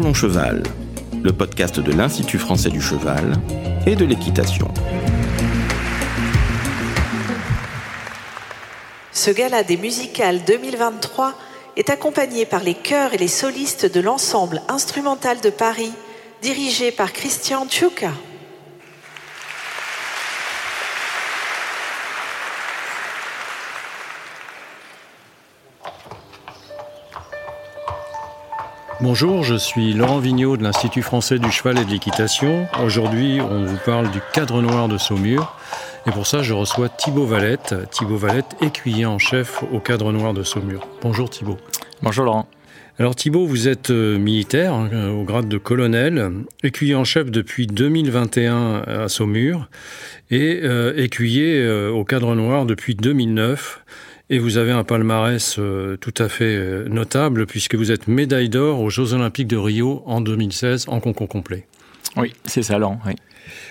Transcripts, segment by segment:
Parlons Cheval, le podcast de l'Institut français du cheval et de l'équitation. Ce gala des musicales 2023 est accompagné par les chœurs et les solistes de l'ensemble instrumental de Paris, dirigé par Christian Tchouka. Bonjour, je suis Laurent Vigneault de l'Institut français du cheval et de l'équitation. Aujourd'hui, on vous parle du cadre noir de Saumur. Et pour ça, je reçois Thibaut Valette. Thibaut Valette, écuyer en chef au cadre noir de Saumur. Bonjour Thibaut. Bonjour Laurent. Alors Thibaut, vous êtes euh, militaire hein, au grade de colonel, écuyer en chef depuis 2021 à Saumur et euh, écuyer euh, au cadre noir depuis 2009. Et vous avez un palmarès euh, tout à fait euh, notable puisque vous êtes médaille d'or aux Jeux Olympiques de Rio en 2016 en concours complet. Oui, c'est ça, Laurent. Oui.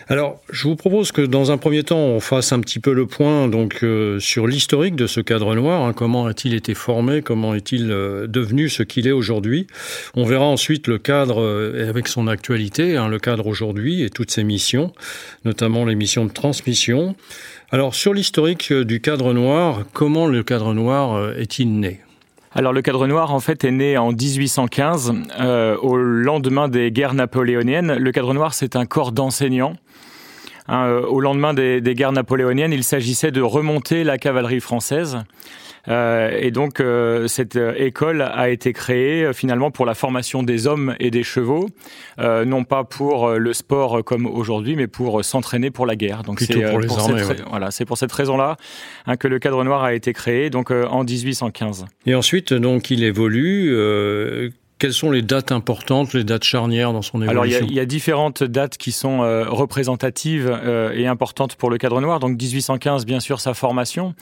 Alors, je vous propose que dans un premier temps, on fasse un petit peu le point donc euh, sur l'historique de ce cadre noir. Hein, comment a-t-il été formé? Comment est-il euh, devenu ce qu'il est aujourd'hui? On verra ensuite le cadre euh, avec son actualité, hein, le cadre aujourd'hui et toutes ses missions, notamment les missions de transmission. Alors, sur l'historique du cadre noir, comment le cadre noir est-il né? Alors le cadre noir en fait est né en 1815 euh, au lendemain des guerres napoléoniennes. Le cadre noir c'est un corps d'enseignants. Hein, euh, au lendemain des guerres napoléoniennes, il s'agissait de remonter la cavalerie française. Euh, et donc euh, cette euh, école a été créée finalement pour la formation des hommes et des chevaux, non pas pour le sport comme aujourd'hui, mais pour s'entraîner pour la guerre. Donc c'est pour, pour cette, voilà, c'est pour cette raison-là hein, que le cadre noir a été créé, donc en 1815. Et ensuite, donc il évolue. Quelles sont les dates importantes, les dates charnières dans son évolution Alors il y, a, il y a différentes dates qui sont euh, représentatives euh, et importantes pour le cadre noir. Donc 1815, bien sûr, sa formation.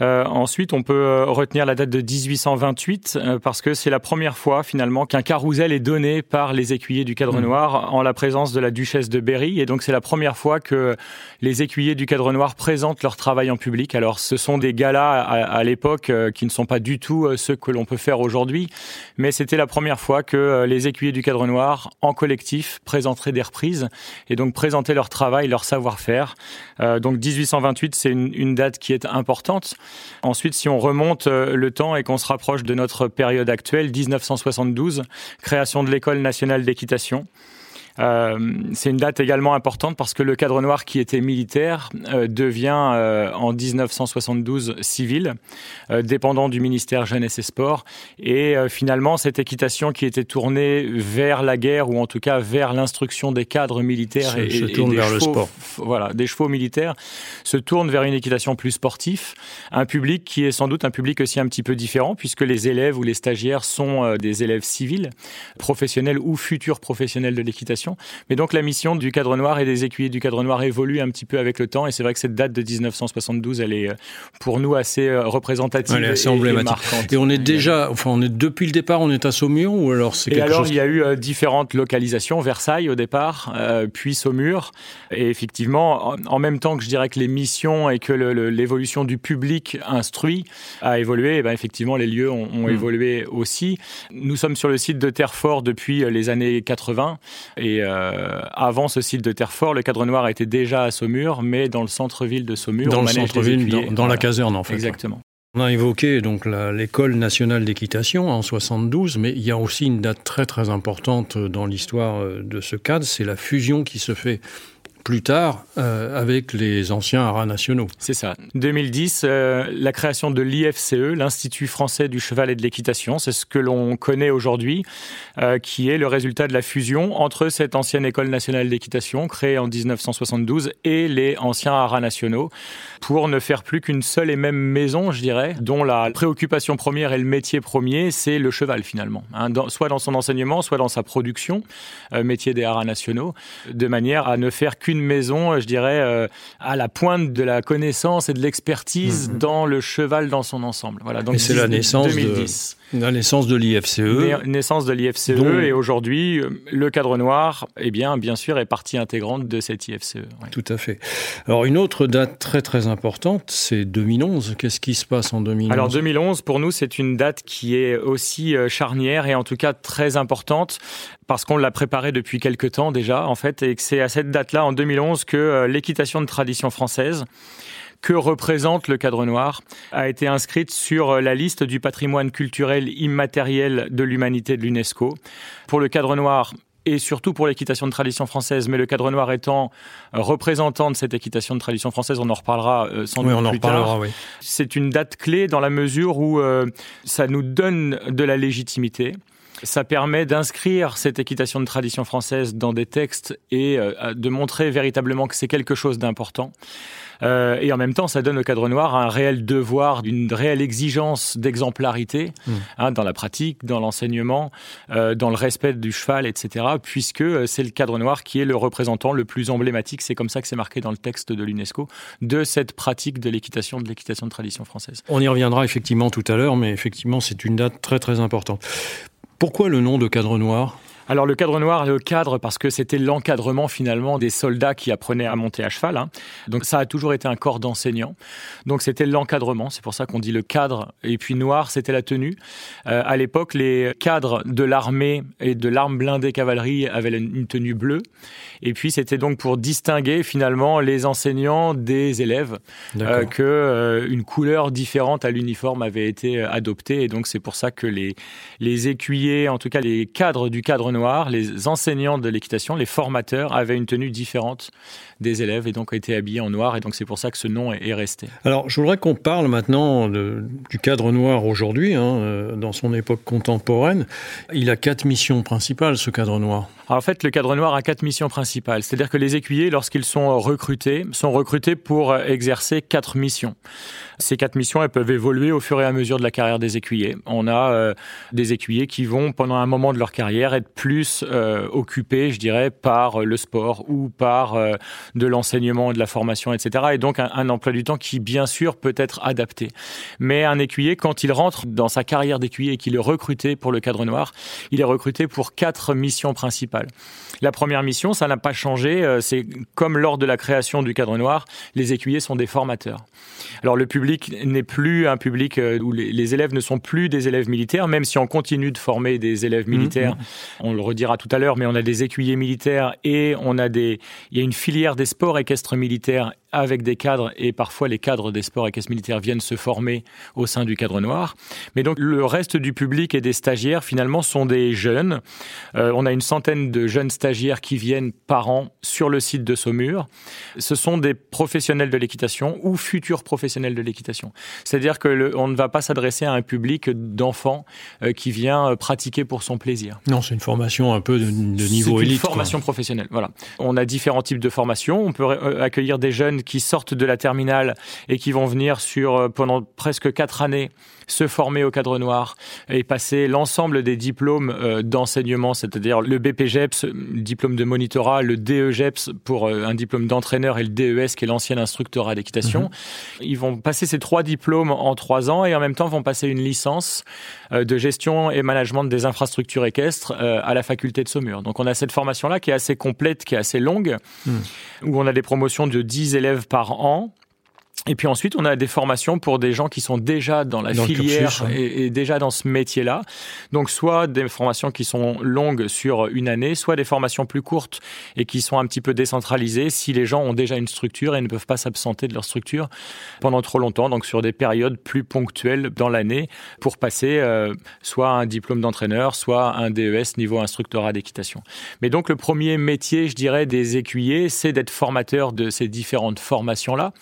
Euh, ensuite, on peut euh, retenir la date de 1828 euh, parce que c'est la première fois finalement qu'un carrousel est donné par les écuyers du cadre mmh. noir en la présence de la duchesse de Berry. Et donc c'est la première fois que les écuyers du cadre noir présentent leur travail en public. Alors ce sont des galas à, à l'époque qui ne sont pas du tout ceux que l'on peut faire aujourd'hui, mais c'était la première fois que les écuyers du cadre noir en collectif présenteraient des reprises et donc présentaient leur travail, leur savoir-faire. donc 1828, c'est une, une date qui est importante. Ensuite, si on remonte euh, le temps et qu'on se rapproche de notre période actuelle, 1972, création de l'École nationale d'équitation. Euh, c'est une date également importante parce que le cadre noir qui était militaire euh, devient euh, en 1972 civil, euh, dépendant du ministère jeunesse et sport. Et euh, finalement, cette équitation qui était tournée vers la guerre ou en tout cas vers l'instruction des cadres militaires se, et, se tourne et vers chevaux, le sport. Voilà, des chevaux militaires se tourne vers une équitation plus sportive, un public qui est sans doute un public aussi un petit peu différent puisque les élèves ou les stagiaires sont des élèves civils, professionnels ou futurs professionnels de l'équitation. Mais donc la mission du cadre noir et des écuyers du cadre noir évolue un petit peu avec le temps et c'est vrai que cette date de 1972, elle est pour nous assez représentative elle est assez emblématique. et. Et on est déjà, enfin on est depuis le départ, on est à Saumur ou alors c'est quelque et alors, chose il y a eu euh, différentes localisations, Versailles au départ, euh, puis Saumur. Et effectivement, en, en, même temps que je dirais que les missions et que l'évolution du public instruit a évolué, et ben effectivement les lieux ont, ont mmh. évolué aussi. Nous sommes sur le site de Terrefort depuis les années 80 et euh, avant ce site de Terrefort, le cadre noir était déjà à Saumur, mais dans le centre-ville de Saumur. Dans le centre-ville, dans, dans voilà. la caserne en fait. Exactement. On a évoqué donc l'école nationale d'équitation en 72, mais il y a aussi une date très très importante dans l'histoire de ce cadre, c'est la fusion qui se fait plus tard euh, avec les anciens haras nationaux. C'est ça. 2010, euh, la création de l'IFCE, l'Institut français du cheval et de l'équitation, c'est ce que l'on connaît aujourd'hui, euh, qui est le résultat de la fusion entre cette ancienne école nationale d'équitation créée en 1972 et les anciens haras nationaux pour ne faire plus qu'une seule et même maison, je dirais, dont la préoccupation première et le métier premier, c'est le cheval finalement, hein, soit dans son enseignement, soit dans sa production, métier des haras nationaux, de manière à ne faire qu'une maison, je dirais, euh, à la pointe de la connaissance et de l'expertise mmh. dans le cheval dans son ensemble. Voilà. Donc c'est la naissance 2010. La naissance de l'IFCE. Naissance de l'IFCE et aujourd'hui, le cadre noir, eh bien, bien sûr, est partie intégrante de cette IFCE. Tout à fait. Alors, une autre date très très importante, c'est 2011. Qu'est-ce qui se passe en 2011 Alors, 2011, pour nous, c'est une date qui est aussi euh, charnière et en tout cas très importante parce qu'on l'a préparée depuis quelque temps déjà, en fait, et que c'est à cette date-là, en 2011, que euh, l'équitation de tradition française que représente le cadre noir a été inscrite sur euh, la liste du patrimoine culturel immatériel de l'humanité de l'UNESCO. Pour le cadre noir, et surtout pour l'équitation de tradition française, mais le cadre noir étant représentant de cette équitation de tradition française, on en reparlera euh, sans doute on en plus tard. Oui. C'est une date clé dans la mesure où euh, ça nous donne de la légitimité. Ça permet d'inscrire cette équitation de tradition française dans des textes et de montrer véritablement que c'est quelque chose d'important. Euh, et en même temps, ça donne au cadre noir un réel devoir, une réelle exigence d'exemplarité mmh. hein, dans la pratique, dans l'enseignement, euh, dans le respect du cheval, etc. Puisque euh, c'est le cadre noir qui est le représentant le plus emblématique, c'est comme ça que c'est marqué dans le texte de l'UNESCO, de cette pratique de l'équitation, de l'équitation de tradition française. On y reviendra effectivement tout à l'heure, mais effectivement, c'est une date très très importante. Pourquoi le nom de cadre noir? Alors le cadre noir, le cadre parce que c'était l'encadrement finalement des soldats qui apprenaient à monter à cheval. Hein. Donc ça a toujours été un corps d'enseignants. Donc c'était l'encadrement, c'est pour ça qu'on dit le cadre. Et puis noir, c'était la tenue. Euh, à l'époque, les cadres de l'armée et de l'arme blindée cavalerie avaient une tenue bleue. Et puis c'était donc pour distinguer finalement les enseignants des élèves euh, que euh, une couleur différente à l'uniforme avait été adoptée. Et donc c'est pour ça que les les écuyers, en tout cas les cadres du cadre noir les enseignants de l'équitation, les formateurs avaient une tenue différente des élèves et donc ont été habillés en noir et donc c'est pour ça que ce nom est, resté. Alors je voudrais qu'on parle maintenant du cadre noir aujourd'hui, hein, euh, dans son époque contemporaine. Il a quatre missions principales, ce cadre noir. en fait, le cadre noir a quatre missions principales. C'est-à-dire que les écuyers, lorsqu'ils sont recrutés, sont recrutés pour exercer quatre missions. Ces quatre missions, elles peuvent évoluer au fur et à mesure de la carrière des écuyers. On a euh, des écuyers qui vont, pendant un moment de leur carrière, être plus euh, occupés, je dirais, par le sport ou par de l'enseignement, de la formation, etc. Et donc un, emploi du temps qui, bien sûr, peut être adapté. Mais un écuyer, quand il rentre dans sa carrière d'écuyer et qu'il est recruté pour le cadre noir, il est recruté pour quatre missions principales. La première mission, ça n'a pas changé. Euh, c'est comme lors de la création du cadre noir, les écuyers sont des formateurs. Alors le public n'est plus un public euh, où les, élèves ne sont plus des élèves militaires, même si on continue de former des élèves mmh, militaires. Mmh. On le redira tout à l'heure, mais on a des écuyers militaires et on a des, il y a une filière des sports équestres militaires avec des cadres et parfois les cadres des sports équestres militaires viennent se former au sein du cadre noir. Mais donc le reste du public et des stagiaires finalement sont des jeunes. Euh, on a une centaine de jeunes stagiaires qui viennent par an sur le site de Saumur. Ce sont des professionnels de l'équitation ou futurs professionnels de l'équitation. C'est-à-dire que on ne va pas s'adresser à un public d'enfants euh, qui vient euh, pratiquer pour son plaisir. Non, c'est une formation un peu de, niveau élite. Une formation professionnelle. Voilà. On a différents types de formations. On peut accueillir des jeunes qui sortent de la terminale et qui vont venir sur euh, pendant presque quatre années se former au cadre noir et passer l'ensemble des diplômes euh, d'enseignement, c'est-à-dire le BPGEPS, diplôme de monitorat, le DEGEPS pour euh, un diplôme d'entraîneur et le DES qui est l'ancien instructeur d'équitation. Mhm. Ils vont passer ces trois diplômes en trois ans et en même temps vont passer une licence de gestion et management des infrastructures équestres à la faculté de Saumur. Donc on a cette formation-là qui est assez complète, qui est assez longue, mhm. où on a des promotions de 10 élèves par an. Et puis ensuite, on a des formations pour des gens qui sont déjà dans la filière et, déjà dans ce métier-là. Donc, soit des formations qui sont longues sur une année, soit des formations plus courtes et qui sont un petit peu décentralisées si les gens ont déjà une structure et ne peuvent pas s'absenter de leur structure pendant trop longtemps. Donc, sur des périodes plus ponctuelles dans l'année pour passer euh, soit un diplôme d'entraîneur, soit un DES niveau instructorat d'équitation. Mais donc, le premier métier, je dirais, des écuyers, c'est d'être formateur de ces différentes formations-là.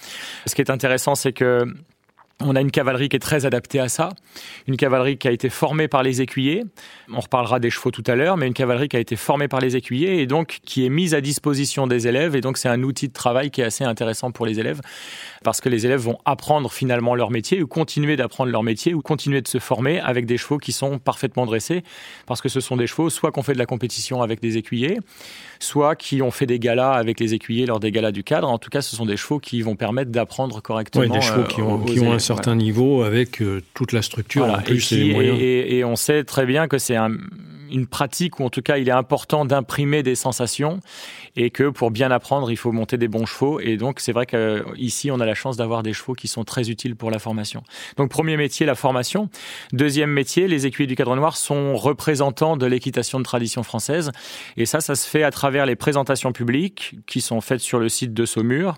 Ce qui est intéressant, c'est que on a une cavalerie qui est très adaptée à ça, une cavalerie qui a été formée par les écuyers. On reparlera des chevaux tout à l'heure, mais une cavalerie qui a été formée par les écuyers et donc qui est mise à disposition des élèves. Et donc c'est un outil de travail qui est assez intéressant pour les élèves parce que les élèves vont apprendre finalement leur métier ou continuer d'apprendre leur métier ou continuer de se former avec des chevaux qui sont parfaitement dressés parce que ce sont des chevaux soit qu'on fait de la compétition avec des écuyers, soit qui ont fait des galas avec les écuyers lors des galas du cadre. En tout cas, ce sont des chevaux qui vont permettre d'apprendre correctement. des chevaux qui ont, euh, certain niveau avec toute la structure en plus et, les moyens. Et, et, on sait très bien que c'est un une pratique où en tout cas il est important d'imprimer des sensations et que pour bien apprendre il faut monter des bons chevaux. Et donc c'est vrai qu'ici on a la chance d'avoir des chevaux qui sont très utiles pour la formation. Donc premier métier la formation, deuxième métier les écuyers du cadre noir sont représentants de l'équitation de tradition française. Et ça ça se fait à travers les présentations publiques qui sont faites sur le site de Saumur.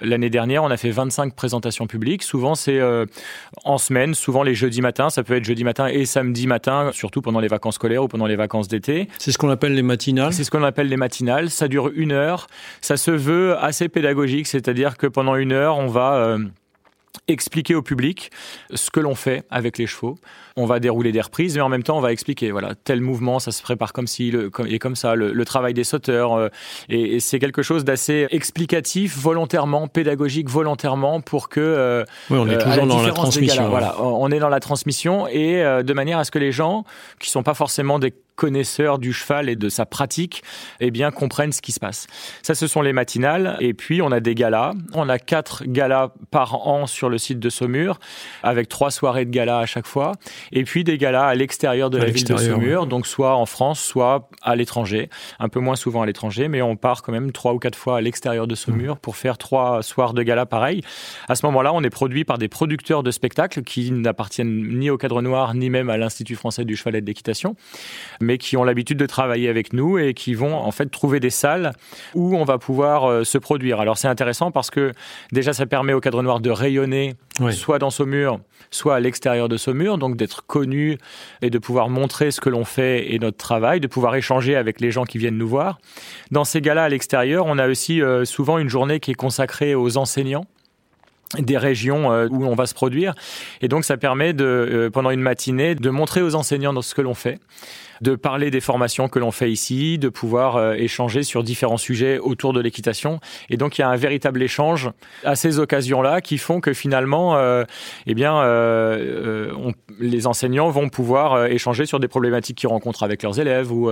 L'année dernière on a fait 25 présentations publiques, souvent c'est euh, en semaine, souvent les jeudis matins, ça peut être jeudi matin et samedi matin surtout pendant les vacances scolaires ou pendant les vacances d'été. C'est ce qu'on appelle les matinales C'est ce qu'on appelle les matinales. Ça dure une heure. Ça se veut assez pédagogique, c'est-à-dire que pendant une heure, on va... Euh, expliquer au public ce que l'on fait avec les chevaux. On va dérouler des reprises, mais en même temps, on va expliquer, voilà, tel mouvement, ça se prépare comme si, le, et comme ça, le, travail des sauteurs. Euh, et, c'est quelque chose d'assez explicatif, volontairement, pédagogique, volontairement, pour que... Euh, oui, on est toujours dans la transmission. voilà, on est dans la transmission et de manière à ce que les gens, qui sont pas forcément des connaisseurs du cheval et de sa pratique, eh bien, comprennent ce qui se passe. Ça, ce sont les matinales. Et puis, on a des galas. On a quatre galas par an sur le site de Saumur, avec trois soirées de galas à chaque fois. Et puis, des galas à l'extérieur de la ville de Saumur, donc soit en France, soit à l'étranger. Un peu moins souvent à l'étranger, mais on part quand même trois ou quatre fois à l'extérieur de Saumur mmh. pour faire trois soirs de galas pareil. À ce moment-là, on est produit par des producteurs de spectacles qui n'appartiennent ni au cadre noir, ni même à l'Institut français du cheval et de l'équitation mais qui ont l'habitude de travailler avec nous et qui vont en fait trouver des salles où on va pouvoir euh, se produire. Alors c'est intéressant parce que déjà ça permet au cadre noir de rayonner soit dans Saumur, soit à l'extérieur de Saumur, donc d'être connu et de pouvoir montrer ce que l'on fait et notre travail, de pouvoir échanger avec les gens qui viennent nous voir. Dans ces gars-là à l'extérieur, on a aussi euh, souvent une journée qui est consacrée aux enseignants des régions euh, où on va se produire. Et donc, ça permet de, pendant une matinée, de montrer aux enseignants ce que l'on fait de parler des formations que l'on fait ici, de pouvoir euh, échanger sur différents sujets autour de l'équitation. Et donc il y a un véritable échange à ces occasions-là qui font que finalement, euh, eh bien, euh, on, les enseignants vont pouvoir échanger sur des problématiques qu'ils rencontrent avec leurs élèves, ou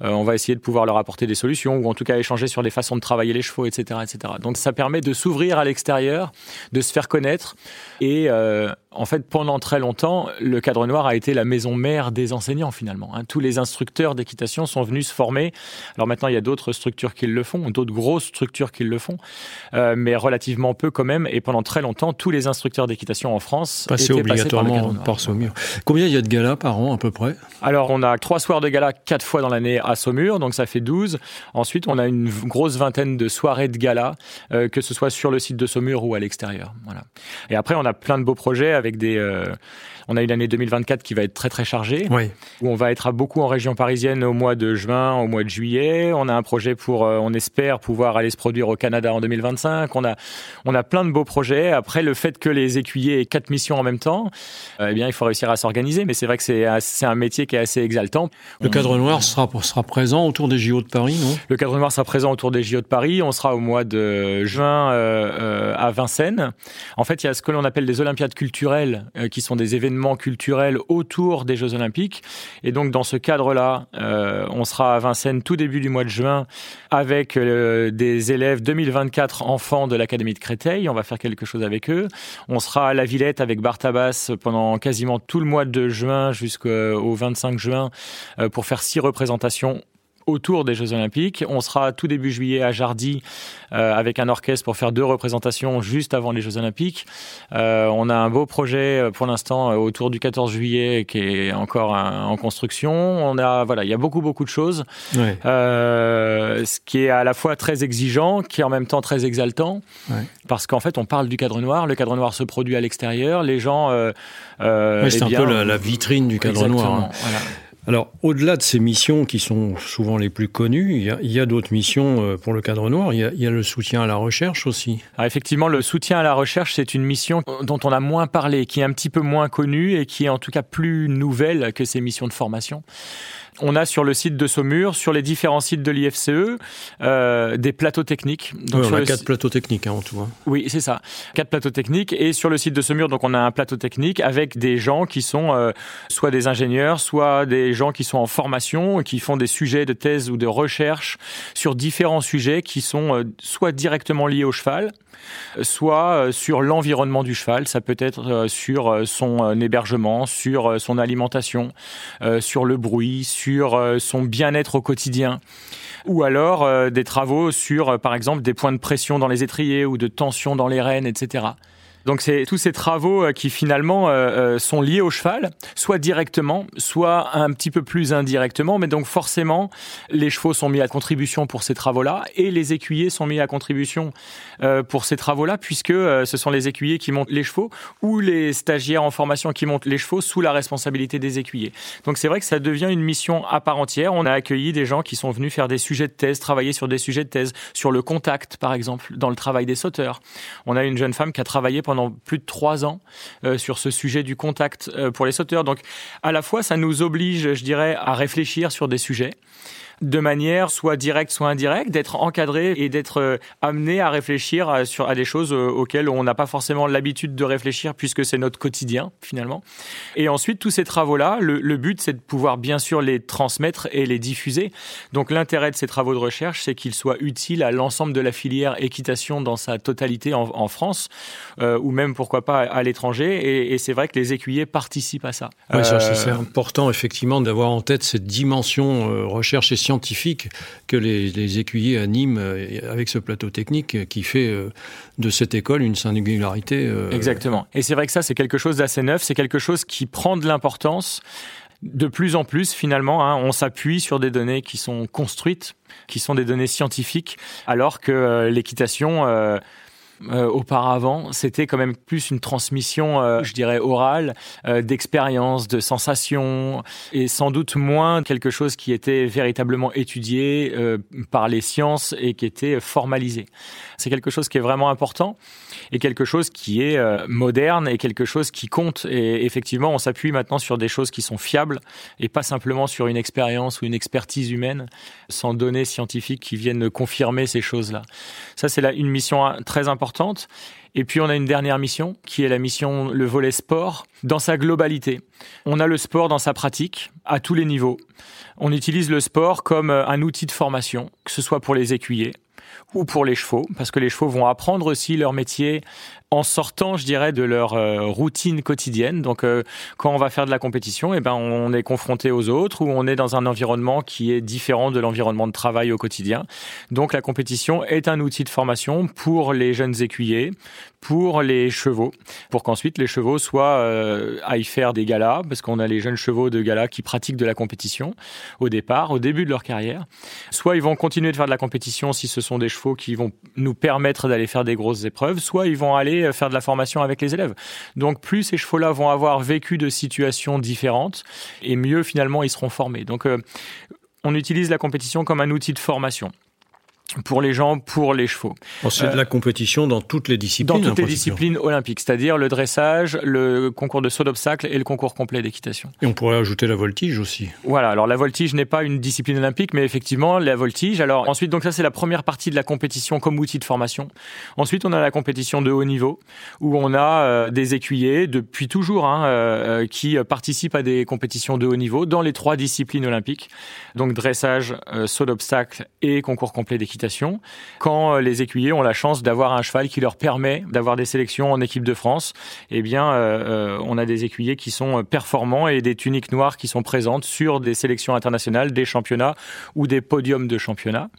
on va essayer de pouvoir leur apporter des solutions, ou en tout cas échanger sur des façons de travailler les chevaux, etc., etc. Donc ça permet de s'ouvrir à l'extérieur, de se faire connaître, et en fait, pendant très longtemps, le cadre noir a été la maison mère des enseignants finalement. Hein. Tous les instructeurs d'équitation sont venus se former. Alors maintenant, il y a d'autres structures qui le font, d'autres grosses structures qui le font, euh, mais relativement peu quand même. Et pendant très longtemps, tous les instructeurs d'équitation en France passaient obligatoirement par, Saumur. Combien il y a de galas par an à peu près? Alors, on a trois soirs de galas quatre fois dans l'année à Saumur, donc ça fait 12. Ensuite, on a une grosse vingtaine de soirées de galas, euh, que ce soit sur le site de Saumur ou à l'extérieur. Voilà. Et après, on a plein de beaux projets avec des. Euh, on a une année 2024 qui va être très très chargée, où on va être à beaucoup en région parisienne au mois de juin, au mois de juillet. On a un projet pour, euh, on espère pouvoir aller se produire au Canada en 2025. On a, on a plein de beaux projets. Après, le fait que les écuyers aient quatre missions en même temps, euh, eh bien, il faut réussir à s'organiser. Mais c'est vrai que c'est, un métier qui est assez exaltant. Le cadre noir sera, sera présent autour des JO de Paris, non? Le cadre noir sera présent autour des JO de Paris. On sera au mois de juin à Vincennes. En fait, il y a ce que l'on appelle des Olympiades culturelles euh, qui sont des événements culturels autour des Jeux Olympiques. Et donc, dans ce cadre-là, euh, on sera à Vincennes tout début du mois de juin avec euh, des élèves 2024 enfants de l'Académie de Créteil. On va faire quelque chose avec eux. On sera à la Villette avec Bartabas pendant quasiment tout le mois de juin jusqu'au 25 juin pour faire six représentations autour des Jeux Olympiques. On sera tout début juillet à Jardy euh, avec un orchestre pour faire deux représentations juste avant les Jeux Olympiques. Euh, on a un beau projet euh, pour l'instant autour du 14 juillet qui est encore en construction. On a voilà, il y a beaucoup beaucoup de choses. Ouais. Euh, ce qui est à la fois très exigeant, qui est en même temps très exaltant, ouais. parce qu'en fait on parle du cadre noir. Le cadre noir se produit à l'extérieur. Les gens. Ouais, c'est eh un peu la, la, vitrine du cadre noir. Hein. Voilà. Alors, au-delà de ces missions qui sont souvent les plus connues, il y a, d'autres missions euh, pour le cadre noir. Il y, a, le soutien à la recherche aussi. Alors effectivement, le soutien à la recherche, c'est une mission dont on a moins parlé, qui est un petit peu moins connue et qui est en tout cas plus nouvelle que ces missions de formation. On a sur le site de Saumur, sur les différents sites de l'IFCE, euh, des plateaux techniques. Donc on a quatre plateaux techniques hein, en tout. Hein. Oui, c'est ça. Quatre plateaux techniques. Et sur le site de Saumur, donc on a un plateau technique avec des gens qui sont euh, soit des ingénieurs, soit des gens qui sont en formation, qui font des sujets de thèse ou de recherche sur différents sujets qui sont soit directement liés au cheval, soit sur l'environnement du cheval. Ça peut être sur son hébergement, sur son alimentation, sur le bruit, sur son bien-être au quotidien ou alors des travaux sur, par exemple, des points de pression dans les étriers ou de tension dans les rênes, etc. Donc c'est tous ces travaux euh, qui finalement euh, euh, sont liés au cheval, soit directement, soit un petit peu plus indirectement, mais donc forcément les chevaux sont mis à contribution pour ces travaux-là et les écuyers sont mis à contribution pour ces travaux-là puisque ce sont les écuyers qui montent les chevaux ou les stagiaires en formation qui montent les chevaux sous la responsabilité des écuyers. Donc c'est vrai que ça devient une mission à part entière. On a accueilli des gens qui sont venus faire des sujets de thèse, travailler sur des sujets de thèse, sur le contact par exemple, dans le travail des sauteurs. On a une jeune femme qui a travaillé pendant pendant plus de trois ans euh, sur ce sujet du contact euh, pour les sauteurs. Donc, à la fois, ça nous oblige, je dirais, à réfléchir sur des sujets de manière soit directe, soit indirecte, d'être encadré et d'être euh, amené à réfléchir à, sur, à des choses euh, auxquelles on n'a pas forcément l'habitude de réfléchir puisque c'est notre quotidien finalement. Et ensuite, tous ces travaux-là, le, but c'est de pouvoir bien sûr les transmettre et les diffuser. Donc l'intérêt de ces travaux de recherche, c'est qu'ils soient utiles à l'ensemble de la filière équitation dans sa totalité en, France euh, ou même pourquoi pas à l'étranger. Et, c'est vrai que les écuyers participent à ça. c'est important effectivement d'avoir en tête cette dimension recherche et scientifique que les, écuyers animent euh, avec ce plateau technique qui fait euh, de cette école une singularité. Euh, Exactement. Et c'est vrai que ça, c'est quelque chose d'assez neuf, c'est quelque chose qui prend de l'importance. De plus en plus, finalement, hein, on s'appuie sur des données qui sont construites, qui sont des données scientifiques, alors que l'équitation auparavant, c'était quand même plus une transmission, euh, je dirais, orale, euh, d'expérience, de sensations, et sans doute moins quelque chose qui était véritablement étudié par les sciences et qui était formalisé. C'est quelque chose qui est vraiment important et quelque chose qui est moderne et quelque chose qui compte. Et effectivement, on s'appuie maintenant sur des choses qui sont fiables et pas simplement sur une expérience ou une expertise humaine sans données scientifiques qui viennent confirmer ces choses-là. Ça, c'est une mission très importante et puis on a une dernière mission qui est la mission le volet sport dans sa globalité. On a le sport dans sa pratique à tous les niveaux. On utilise le sport comme euh, un outil de formation, que ce soit pour les écuyers ou pour les chevaux, parce que les chevaux vont apprendre aussi leur métier en sortant, je dirais, de leur euh, routine quotidienne. Donc, euh, quand on va faire de la compétition, eh ben, on est confronté aux autres ou on est dans un environnement qui est différent de l'environnement de travail au quotidien. Donc, la compétition est un outil de formation pour les jeunes écuyers, pour les chevaux, pour qu'ensuite les chevaux soient euh, aillent faire des galas, parce qu'on a les jeunes chevaux de galas qui pratiquent de la compétition au départ, au début de leur carrière. Soit ils vont continuer de faire de la compétition si ce sont des chevaux qui vont nous permettre d'aller faire des grosses épreuves, soit ils vont aller faire de la formation avec les élèves. Donc plus ces chevaux-là vont avoir vécu de situations différentes, et mieux finalement ils seront formés. Donc euh, on utilise la compétition comme un outil de formation pour les gens, pour les chevaux. c'est de euh, la compétition dans toutes les disciplines. Dans toutes les disciplines olympiques, c'est-à-dire le dressage, le concours de saut d'obstacle et le concours complet d'équitation. Et on pourrait ajouter la voltige aussi. Voilà, alors la voltige n'est pas une discipline olympique, mais effectivement la voltige. Alors ensuite, donc ça c'est la première partie de la compétition comme outil de formation. Ensuite, on a la compétition de haut niveau où on a euh, des écuyers depuis toujours hein, euh, qui participent à des compétitions de haut niveau dans les trois disciplines olympiques, donc dressage, saut d'obstacle et concours complet d'équitation quand euh, les écuyers ont la chance d'avoir un cheval qui leur permet d'avoir des sélections en équipe de France, eh bien, euh, euh, on a des écuyers qui sont performants et des tuniques noires qui sont présentes sur des sélections internationales, des championnats ou des podiums de championnats.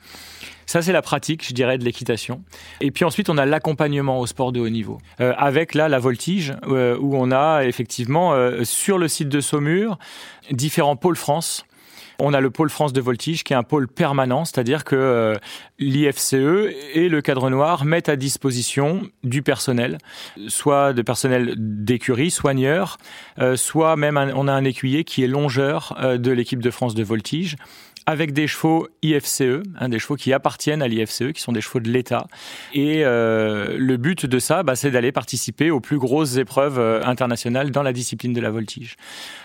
Ça, c'est la pratique, je dirais, de l'équitation. Et puis ensuite, on a l'accompagnement au sport de haut niveau. avec là, la voltige, où on a effectivement, sur le site de Saumur, différents pôles France on a le pôle France de voltige qui est un pôle permanent, c'est-à-dire que euh, l'IFCE et le cadre noir mettent à disposition du personnel, soit de personnel d'écurie, soigneur, euh, soit même on a un écuyer qui est longeur euh, de l'équipe de France de voltige avec des chevaux IFCE, hein, des chevaux qui appartiennent à l'IFCE, qui sont des chevaux de l'État. Et euh, le but de ça, bah, c'est d'aller participer aux plus grosses épreuves euh, internationales dans la discipline de la voltige.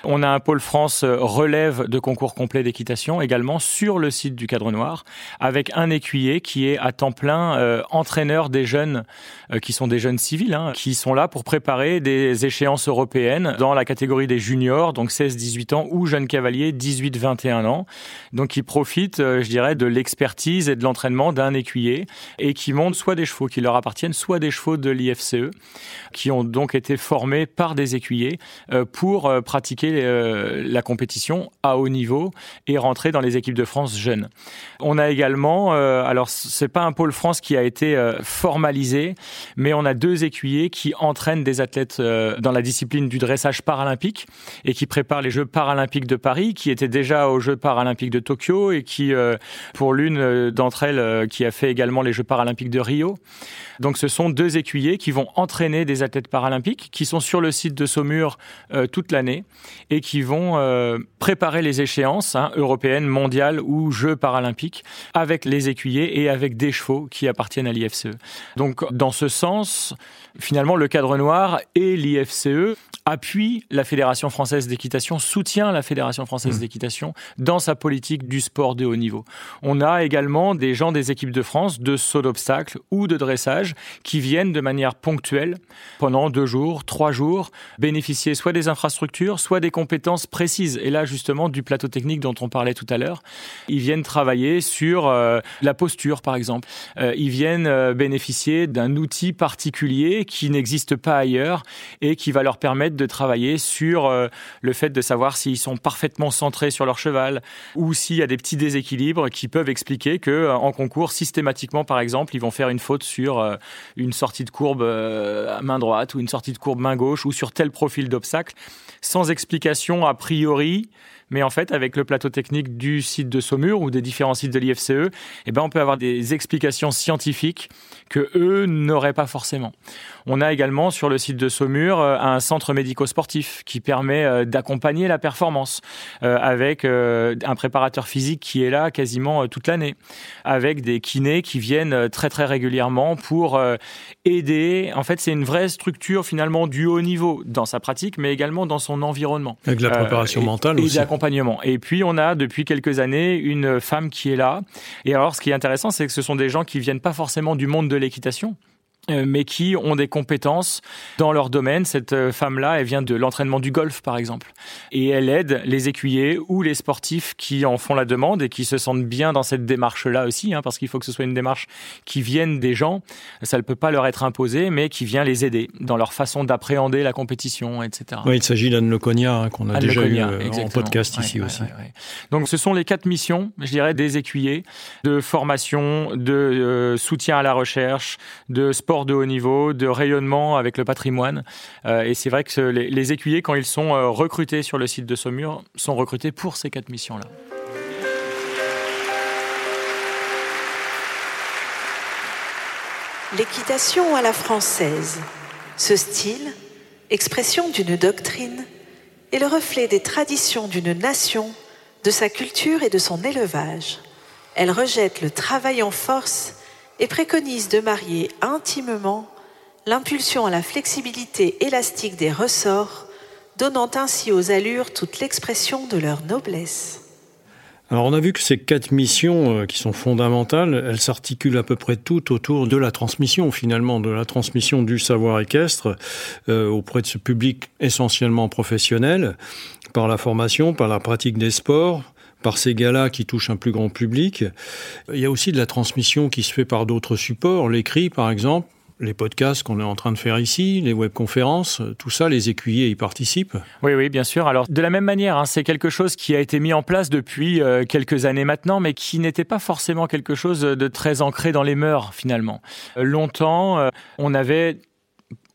On a un pôle France euh, relève de concours complet d'équitation également sur le site du Cadre Noir, avec un écuyer qui est à temps plein euh, entraîneur des jeunes, euh, qui sont des jeunes civils, hein, qui sont là pour préparer des échéances européennes dans la catégorie des juniors, donc 16-18 ans, ou jeunes cavaliers 18-21 ans. Donc qui profitent, je dirais, de l'expertise et de l'entraînement d'un écuyer et qui montent soit des chevaux qui leur appartiennent, soit des chevaux de l'IFCE, qui ont donc été formés par des écuyers pour pratiquer la compétition à haut niveau et rentrer dans les équipes de France jeunes. On a également, euh, alors c'est pas un pôle France qui a été euh, formalisé, mais on a deux écuyers qui entraînent des athlètes euh, dans la discipline du dressage paralympique et qui préparent les Jeux paralympiques de Paris, qui étaient déjà aux Jeux paralympiques de Tokyo et qui, pour l'une d'entre elles, qui a fait également les Jeux paralympiques de Rio. Donc ce sont deux écuyers qui vont entraîner des athlètes paralympiques, qui sont sur le site de Saumur toute l'année et qui vont préparer les échéances hein, européennes, mondiales ou Jeux paralympiques avec les écuyers et avec des chevaux qui appartiennent à l'IFCE. Donc dans ce sens, finalement, le cadre noir et l'IFCE appuient la Fédération française d'équitation, soutient la Fédération française mmh. d'équitation dans sa politique du sport de haut niveau. On a également des gens des équipes de France de saut d'obstacle ou de dressage qui viennent de manière ponctuelle pendant deux jours, trois jours, bénéficier soit des infrastructures, soit des compétences précises. Et là, justement, du plateau technique dont on parlait tout à l'heure, ils viennent travailler sur euh, la posture, par exemple. Euh, ils viennent euh, bénéficier d'un outil particulier qui n'existe pas ailleurs et qui va leur permettre de travailler sur le fait de savoir s'ils sont parfaitement centrés sur leur cheval ou s'il y a des petits déséquilibres qui peuvent expliquer que euh, en concours systématiquement par exemple ils vont faire une faute sur euh, une sortie de courbe à main droite ou une sortie de courbe main gauche ou sur tel profil d'obstacle sans explication a priori mais en fait, avec le plateau technique du site de Saumur ou des différents sites de l'IFCE, eh ben, on peut avoir des explications scientifiques que eux n'auraient pas forcément. On a également sur le site de Saumur euh, un centre médico-sportif qui permet euh, d'accompagner la performance euh, avec un préparateur physique qui est là quasiment toute l'année, avec des kinés qui viennent très très régulièrement pour aider. En fait, c'est une vraie structure finalement du haut niveau dans sa pratique, mais également dans son environnement. Avec la préparation mentale aussi. Et puis on a depuis quelques années une femme qui est là. Et alors ce qui est intéressant, c'est que ce sont des gens qui viennent pas forcément du monde de l'équitation, mais qui ont des compétences dans leur domaine. Cette euh, femme-là, elle vient de l'entraînement du golf, par exemple. Et elle aide les écuyers ou les sportifs qui en font la demande et qui se sentent bien dans cette démarche-là aussi, hein, parce qu'il faut que ce soit une démarche qui vienne des gens. Ça ne peut pas leur être imposé, mais qui vient les aider dans leur façon d'appréhender la compétition, etc. Oui, il s'agit d'Anne Leconia, hein, qu'on a déjà eu euh, en podcast ici aussi. Donc ce sont les quatre missions, je dirais, des écuyers, de formation, de soutien à la recherche, de sport de haut niveau, de rayonnement avec le patrimoine. Euh, et c'est vrai que les, écuyers, quand ils sont euh, recrutés sur le site de Saumur, sont recrutés pour ces quatre missions-là. L'équitation à la française. Ce style, expression d'une doctrine, est le reflet des traditions d'une nation, de sa culture et de son élevage. Elle rejette le travail en force et préconise de marier intimement l'impulsion à la flexibilité élastique des ressorts, donnant ainsi aux allures toute l'expression de leur noblesse. Alors on a vu que ces quatre missions euh, qui sont fondamentales, elles s'articulent à peu près toutes autour de la transmission finalement, de la transmission du savoir équestre euh, auprès de ce public essentiellement professionnel, par la formation, par la pratique des sports, par ces gars-là qui touchent un plus grand public. Il y a aussi de la transmission qui se fait par d'autres supports, l'écrit par exemple, les podcasts qu'on est en train de faire ici, les webconférences, tout ça, les écuyers y participent Oui, oui, bien sûr. Alors, de la même manière, hein, c'est quelque chose qui a été mis en place depuis euh, quelques années maintenant, mais qui n'était pas forcément quelque chose de très ancré dans les mœurs, finalement. Euh, longtemps, euh, on avait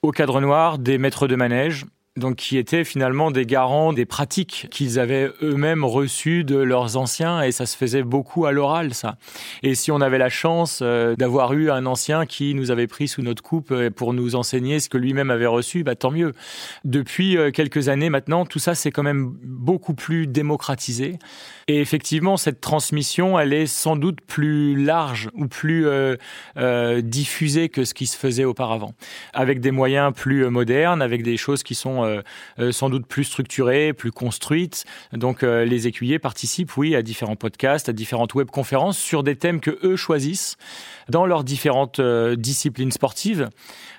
au cadre noir des maîtres de manège, donc qui étaient finalement des garants des pratiques qu'ils avaient eux-mêmes reçues de leurs anciens et ça se faisait beaucoup à l'oral ça. Et si on avait la chance euh, d'avoir eu un ancien qui nous avait pris sous notre coupe euh, pour nous enseigner ce que lui-même avait reçu, bah tant mieux. Depuis euh, quelques années maintenant, tout ça c'est quand même beaucoup plus démocratisé et effectivement cette transmission, elle est sans doute plus large ou plus diffusée que ce qui se faisait auparavant avec des moyens plus modernes, avec des choses qui sont façon sans doute plus structurée, plus construite. Donc les écuyers participent, oui, à différents podcasts, à différentes webconférences sur des thèmes que eux choisissent dans leurs différentes disciplines sportives.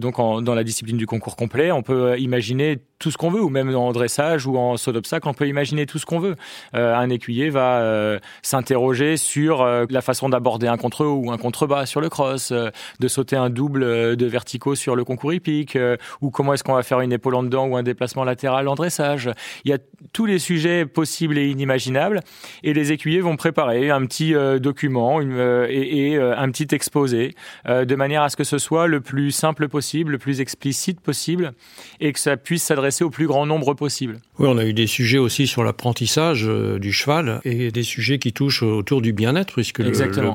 Donc dans la discipline du concours complet, on peut imaginer tout ce qu'on veut, ou même en dressage ou en saut d'obstacle, on peut imaginer tout ce qu'on veut. Euh, un écuyer va euh, s'interroger sur euh, la façon d'aborder un contre ou un contrebas sur le cross, de sauter un double de verticaux sur le concours hippique, ou comment est-ce qu'on va faire une épaule en dedans ou un déplacement latéral en dressage. Il y a tous les sujets possibles et inimaginables, et les écuyers vont préparer un petit document et, et un petit exposé, de manière à ce que ce soit le plus simple possible, le plus explicite possible, et que ça puisse s'adresser au plus grand nombre possible. Oui, on a eu des sujets aussi sur l'apprentissage euh, du cheval et des sujets qui touchent autour du bien-être, puisque le,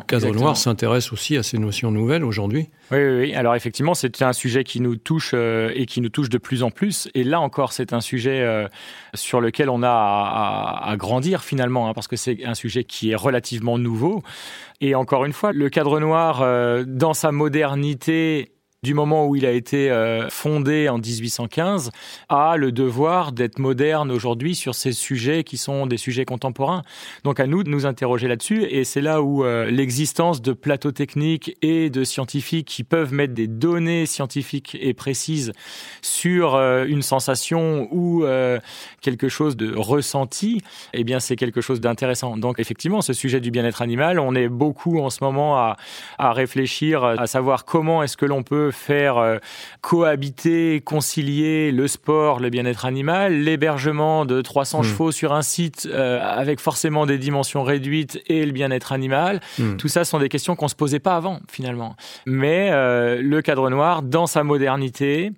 cadre noir s'intéresse aussi à ces notions nouvelles aujourd'hui. Oui, oui, alors effectivement, c'est un sujet qui nous touche euh, et qui nous touche de plus en plus. Et là encore, c'est un sujet euh, sur lequel on a à, grandir finalement, hein, parce que c'est un sujet qui est relativement nouveau. Et encore une fois, le cadre noir, dans sa modernité, du moment où il a été euh, fondé en 1815, a le devoir d'être moderne aujourd'hui sur ces sujets qui sont des sujets contemporains. Donc à nous de nous interroger là-dessus, et c'est là où euh, l'existence de plateaux techniques et de scientifiques qui peuvent mettre des données scientifiques et précises sur euh, une sensation ou quelque chose de ressenti, eh bien c'est quelque chose d'intéressant. Donc effectivement, ce sujet du bien-être animal, on est beaucoup en ce moment à, à réfléchir, à savoir comment est-ce que l'on peut faire euh, cohabiter, concilier le sport, le bien-être animal, l'hébergement de 300 hmm. chevaux sur un site euh, avec forcément des dimensions réduites et le bien-être animal. Hmm. Tout ça sont des questions qu'on se posait pas avant finalement. Mais euh, le cadre noir, dans sa modernité,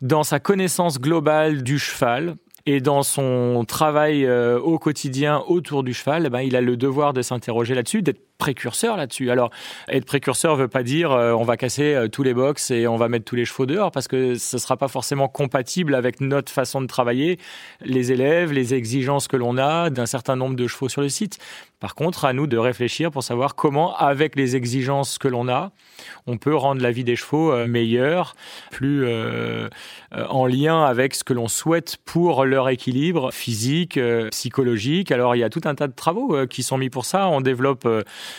dans sa connaissance globale du cheval, et dans son travail au quotidien autour du cheval, eh ben, il a le devoir de s'interroger là-dessus, d'être précurseur là-dessus. Alors, être précurseur veut pas dire euh, on va casser euh, tous les box et on va mettre tous les chevaux dehors parce que ce sera pas forcément compatible avec notre façon de travailler, les élèves, les exigences que l'on a d'un certain nombre de chevaux sur le site. Par contre, à nous de réfléchir pour savoir comment, avec les exigences que l'on a, on peut rendre la vie des chevaux euh, meilleure, plus en lien avec ce que l'on souhaite pour leur équilibre physique, psychologique. Alors, il y a tout un tas de travaux qui sont mis pour ça. On développe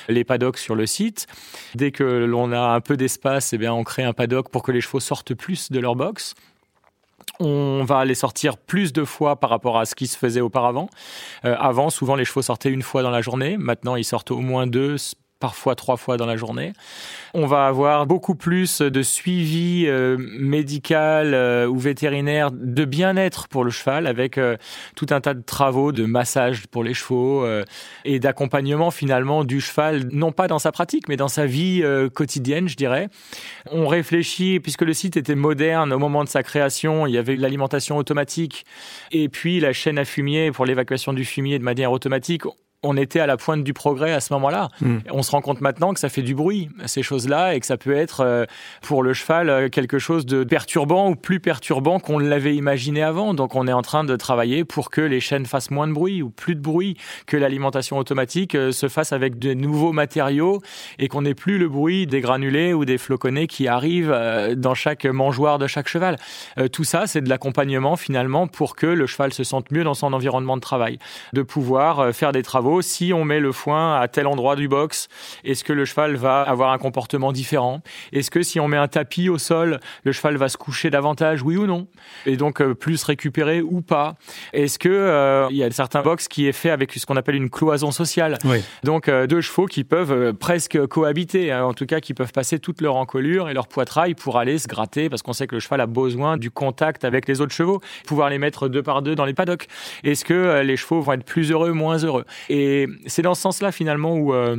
les paddocks sur le site. Dès que l'on a un peu d'espace, eh bien, on crée un paddock pour que les chevaux sortent plus de leur box. On va les sortir plus de fois par rapport à ce qui se faisait auparavant. Euh, avant, souvent, les chevaux sortaient une fois dans la journée. Maintenant, ils sortent au moins deux, parfois trois fois dans la journée. On va avoir beaucoup plus de suivi euh, médical euh, ou vétérinaire de bien-être pour le cheval avec euh, tout un tas de travaux de massage pour les chevaux et d'accompagnement finalement du cheval, non pas dans sa pratique, mais dans sa vie quotidienne, je dirais. On réfléchit, puisque le site était moderne au moment de sa création, il y avait l'alimentation automatique et puis la chaîne à fumier pour l'évacuation du fumier de manière automatique on était à la pointe du progrès à ce moment-là. Hmm. On se rend compte maintenant que ça fait du bruit, ces choses-là, et que ça peut être euh, pour le cheval euh, quelque chose de perturbant ou plus perturbant qu'on l'avait imaginé avant. Donc on est en train de travailler pour que les chaînes fassent moins de bruit ou plus de bruit, que l'alimentation automatique euh, se fasse avec de nouveaux matériaux et qu'on n'ait plus le bruit des granulés ou des floconnés qui arrivent dans chaque mangeoire de chaque cheval. Tout ça, c'est de l'accompagnement finalement pour que le cheval se sente mieux dans son environnement de travail, de pouvoir faire des travaux si on met le foin à tel endroit du box, est-ce que le cheval va avoir un comportement différent? Est-ce que si on met un tapis au sol, le cheval va se coucher davantage, oui ou non? Et donc euh, plus récupérer ou pas? Est-ce que euh, il y a certains box qui est fait avec ce qu'on appelle une cloison sociale? Donc euh, deux chevaux qui peuvent presque cohabiter, hein, en tout cas qui peuvent passer toute leur encolure et leur poitrail pour aller se gratter parce qu'on sait que le cheval a besoin du contact avec les autres chevaux, pouvoir les mettre deux par deux dans les paddocks. Est-ce que les chevaux vont être plus heureux, moins heureux? Et c'est dans ce sens-là, finalement, où euh,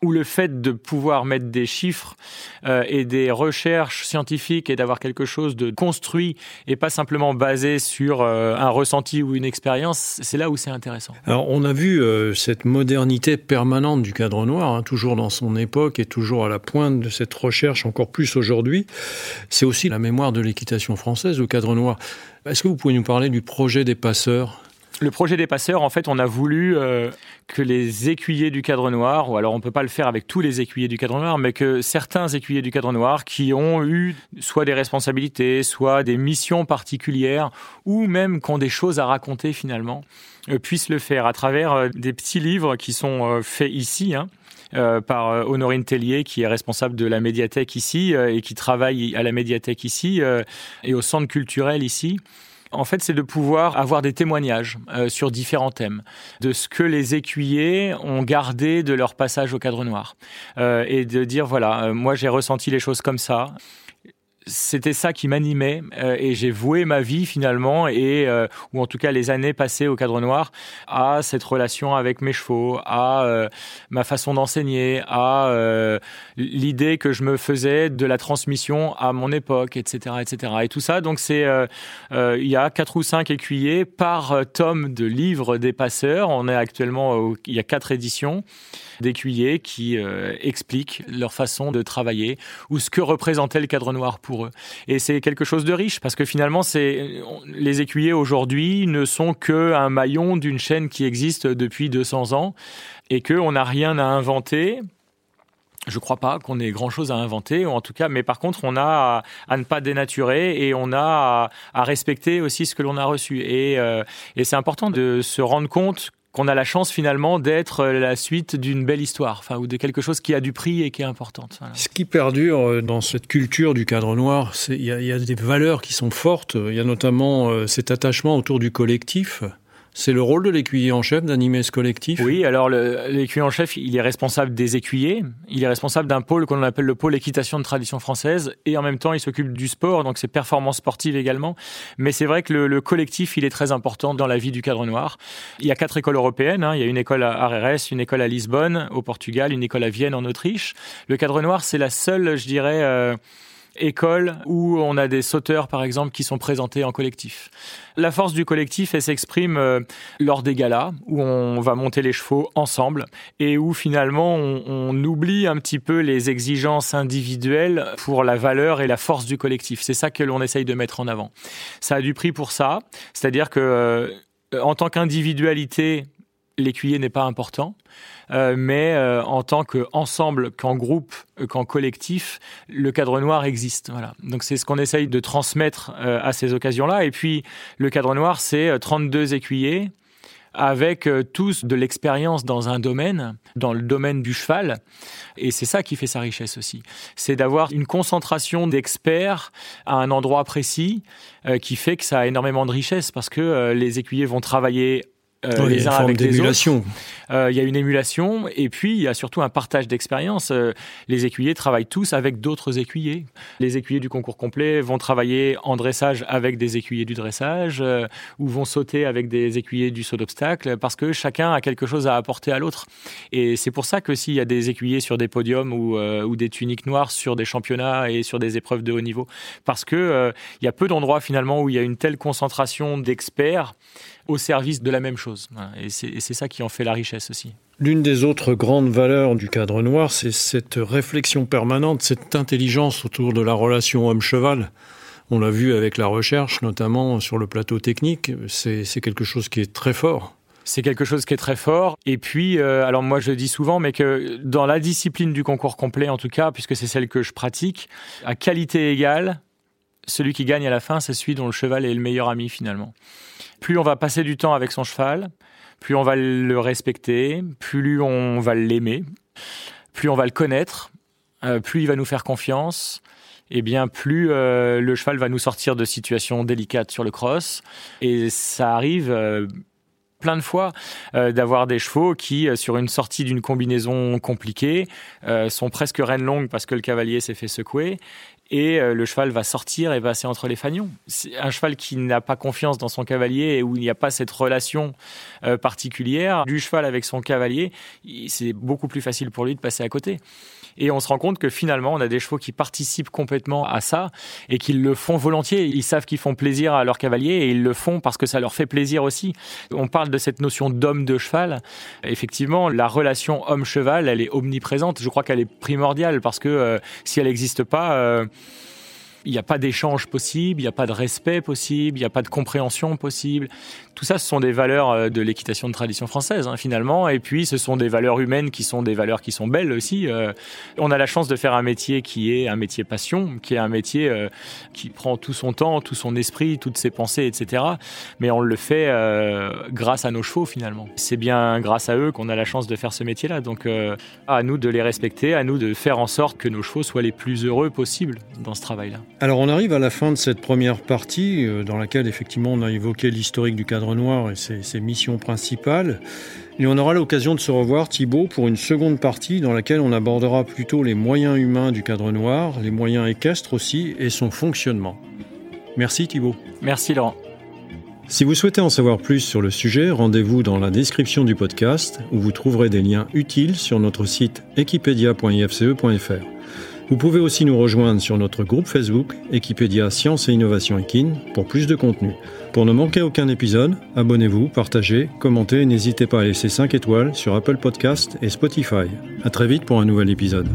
où le fait de pouvoir mettre des chiffres euh, et des recherches scientifiques et d'avoir quelque chose de construit et pas simplement basé sur euh, un ressenti ou une expérience, c'est là où c'est intéressant. Alors on a vu cette modernité permanente du cadre noir, hein, toujours dans son époque et toujours à la pointe de cette recherche, encore plus aujourd'hui. C'est aussi la mémoire de l'équitation française, au cadre noir. Est-ce que vous pouvez nous parler du projet des passeurs? Le projet des passeurs, en fait, on a voulu euh, que les écuyers du cadre noir, ou alors on peut pas le faire avec tous les écuyers du cadre noir, mais que certains écuyers du cadre noir qui ont eu soit des responsabilités, soit des missions particulières, ou même qui ont des choses à raconter finalement, euh, puissent le faire à travers euh, des petits livres qui sont faits ici. Hein, par Honorine Tellier, qui est responsable de la médiathèque ici et qui travaille à la médiathèque ici et au centre culturel ici en fait, c'est de pouvoir avoir des témoignages euh, sur différents thèmes, de ce que les écuyers ont gardé de leur passage au cadre noir, euh, et de dire voilà, euh, moi j'ai ressenti les choses comme ça c'était ça qui m'animait euh, et j'ai voué ma vie finalement et euh, ou en tout cas les années passées au cadre noir à cette relation avec mes chevaux, à euh, ma façon d'enseigner, à l'idée que je me faisais de la transmission à mon époque, etc., etc. Et tout ça, donc c'est il y a quatre ou cinq écuyers par tome de livres des passeurs. On est actuellement il y a quatre éditions d'écuyers qui expliquent leur façon de travailler ou ce que représentait le cadre noir pour Et c'est quelque chose de riche parce que finalement, c'est les écuyers aujourd'hui ne sont que un maillon d'une chaîne qui existe depuis 200 ans et qu'on n'a rien à inventer. Je crois pas qu'on ait grand chose à inventer, ou en tout cas, mais par contre, on a à, ne pas dénaturer et on a à, respecter aussi ce que l'on a reçu. Et, euh, et c'est important de se rendre compte qu'on a la chance finalement d'être la suite d'une belle histoire, enfin, ou de quelque chose qui a du prix et qui est importante. Ce qui perdure euh, dans cette culture du cadre noir, il y, a des valeurs qui sont fortes. Il y a notamment euh, cet attachement autour du collectif. C'est le rôle de l'écuyer en chef d'animer ce collectif? Oui, alors l'écuyer en chef, il est responsable des écuyers, il est responsable d'un pôle qu'on appelle le pôle équitation de tradition française, et en même temps, il s'occupe du sport, donc c'est performance sportive également. Mais c'est vrai que le, collectif, il est très important dans la vie du cadre noir. Il y a quatre écoles européennes, hein. il y a une école à Arres, une école à Lisbonne, au Portugal, une école à Vienne, en Autriche. Le cadre noir, c'est la seule, je dirais... Euh, école où on a des sauteurs, par exemple, qui sont présentés en collectif. La force du collectif, elle s'exprime euh, lors des galas, où on va monter les chevaux ensemble et où finalement on, oublie un petit peu les exigences individuelles pour la valeur et la force du collectif. C'est ça que l'on essaye de mettre en avant. Ça a du prix pour ça, c'est-à-dire que euh, en tant qu'individualité, l'écuyer n'est pas important. Euh, mais euh, en tant qu'ensemble, qu'en groupe, euh, qu'en collectif, le cadre noir existe. Voilà. Donc c'est ce qu'on essaye de transmettre à ces occasions-là. Et puis le cadre noir, c'est 32 écuyers avec tous de l'expérience dans un domaine, dans le domaine du cheval. Et c'est ça qui fait sa richesse aussi. C'est d'avoir une concentration d'experts à un endroit précis qui fait que ça a énormément de richesse parce que les écuyers vont travailler euh, les uns avec les autres. Euh, il y a une émulation et puis il y a surtout un partage d'expérience. Euh, les écuyers travaillent tous avec d'autres écuyers. Les écuyers du concours complet vont travailler en dressage avec des écuyers du dressage ou vont sauter avec des écuyers du saut d'obstacle parce que chacun a quelque chose à apporter à l'autre. Et c'est pour ça que s'il y a des écuyers sur des podiums ou, ou, des tuniques noires sur des championnats et sur des épreuves de haut niveau, parce que il y a peu d'endroits finalement où il y a une telle concentration d'experts au service de la même chose. Et c'est ça qui en fait la richesse aussi. L'une des autres grandes valeurs du cadre noir, c'est cette réflexion permanente, cette intelligence autour de la relation homme-cheval. On l'a vu avec la recherche, notamment sur le plateau technique. C'est quelque chose qui est très fort. C'est quelque chose qui est très fort. Et puis, euh, alors moi je dis souvent, mais que dans la discipline du concours complet, en tout cas, puisque c'est celle que je pratique, à qualité égale, celui qui gagne à la fin, c'est celui dont le cheval est le meilleur ami finalement. Plus on va passer du temps avec son cheval, plus on va le respecter, plus on va l'aimer, plus on va le connaître, euh, plus il va nous faire confiance, et bien plus euh, le cheval va nous sortir de situations délicates sur le cross. Et ça arrive euh, plein de fois d'avoir des chevaux qui, sur une sortie d'une combinaison compliquée, sont presque reines longues parce que le cavalier s'est fait secouer et euh, le cheval va sortir et passer entre les fanions. Un cheval qui n'a pas confiance dans son cavalier et où il n'y a pas cette relation euh, particulière du cheval avec son cavalier, c'est beaucoup plus facile pour lui de passer à côté. Et on se rend compte que finalement, on a des chevaux qui participent complètement à ça et qu'ils le font volontiers. Ils savent qu'ils font plaisir à leur cavalier et ils le font parce que ça leur fait plaisir aussi. On parle de cette notion d'homme de cheval. Effectivement, la relation homme-cheval, elle est omniprésente. Je crois qu'elle est primordiale parce que euh, si elle n'existe pas, il n'y a pas d'échange possible, il n'y a pas de respect possible, il n'y a pas de compréhension possible. Tout ça, ce sont des valeurs euh, de l'équitation de tradition française, hein, finalement. Et puis, ce sont des valeurs humaines qui sont des valeurs qui sont belles aussi. Euh. on a la chance de faire un métier qui est un métier passion, qui est un métier euh, qui prend tout son temps, tout son esprit, toutes ses pensées, etc. Mais on le fait grâce à nos chevaux, finalement. C'est bien grâce à eux qu'on a la chance de faire ce métier-là. Donc, à nous de les respecter, à nous de faire en sorte que nos chevaux soient les plus heureux possibles dans ce travail-là. Alors, on arrive à la fin de cette première partie, dans laquelle, effectivement, on a évoqué l'historique du cadre Noir et ses, missions principales. Et on aura l'occasion de se revoir, Thibault, pour une seconde partie dans laquelle on abordera plutôt les moyens humains du cadre noir, les moyens équestres aussi, et son fonctionnement. Merci Thibault. Merci Laurent. Si vous souhaitez en savoir plus sur le sujet, rendez-vous dans la description du podcast où vous trouverez des liens utiles sur notre site equipedia.ifce.fr. Vous pouvez aussi nous rejoindre sur notre groupe Facebook Equipédia Science et Innovation Equine pour plus de contenu. Pour ne manquer aucun épisode, abonnez-vous, partagez, commentez et n'hésitez pas à laisser 5 étoiles sur Apple Podcast et Spotify. À très vite pour un nouvel épisode.